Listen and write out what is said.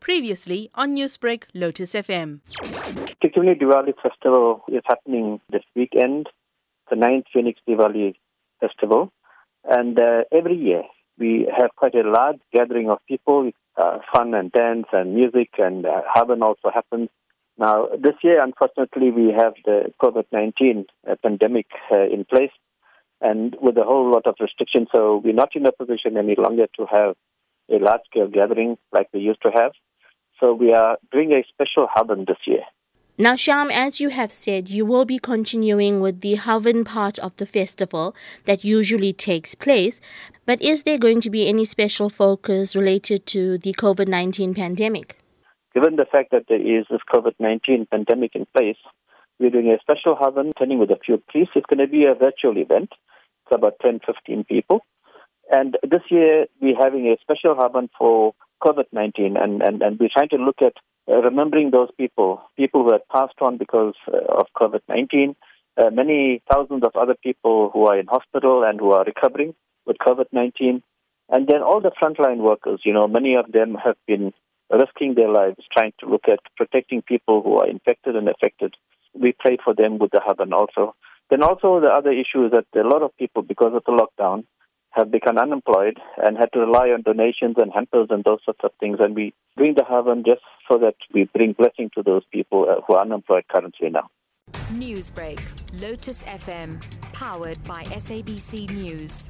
Previously on Newsbreak, Lotus FM. Particularly Diwali festival is happening this weekend, the ninth Phoenix Diwali festival. And uh, every year we have quite a large gathering of people, uh, fun and dance and music and uh, also happens. Now, this year, unfortunately, we have the COVID-19 uh, pandemic uh, in place and with a whole lot of restrictions. So we're not in a position any longer to have a large-scale gathering like we used to have. So we are doing a special Havan this year. Now, Sham, as you have said, you will be continuing with the Havan part of the festival that usually takes place. But is there going to be any special focus related to the COVID 19 pandemic? Given the fact that there is this COVID 19 pandemic in place, we're doing a special Havan, turning with a few priests. It's going to be a virtual event. It's about 10, 15 people. And this year, we're having a special Havan for COVID 19, and, and, and we're trying to look at uh, remembering those people, people who had passed on because uh, of COVID 19, uh, many thousands of other people who are in hospital and who are recovering with COVID 19, and then all the frontline workers, you know, many of them have been risking their lives trying to look at protecting people who are infected and affected. We pray for them with the Havan also. Then also the other issue is that a lot of people, because of the lockdown, have become unemployed and had to rely on donations and hampers and those sorts of things. And we bring the Havan just so that we bring blessing to those people uh, who are unemployed currently now. Newsbreak, Lotus FM, powered by SABC News.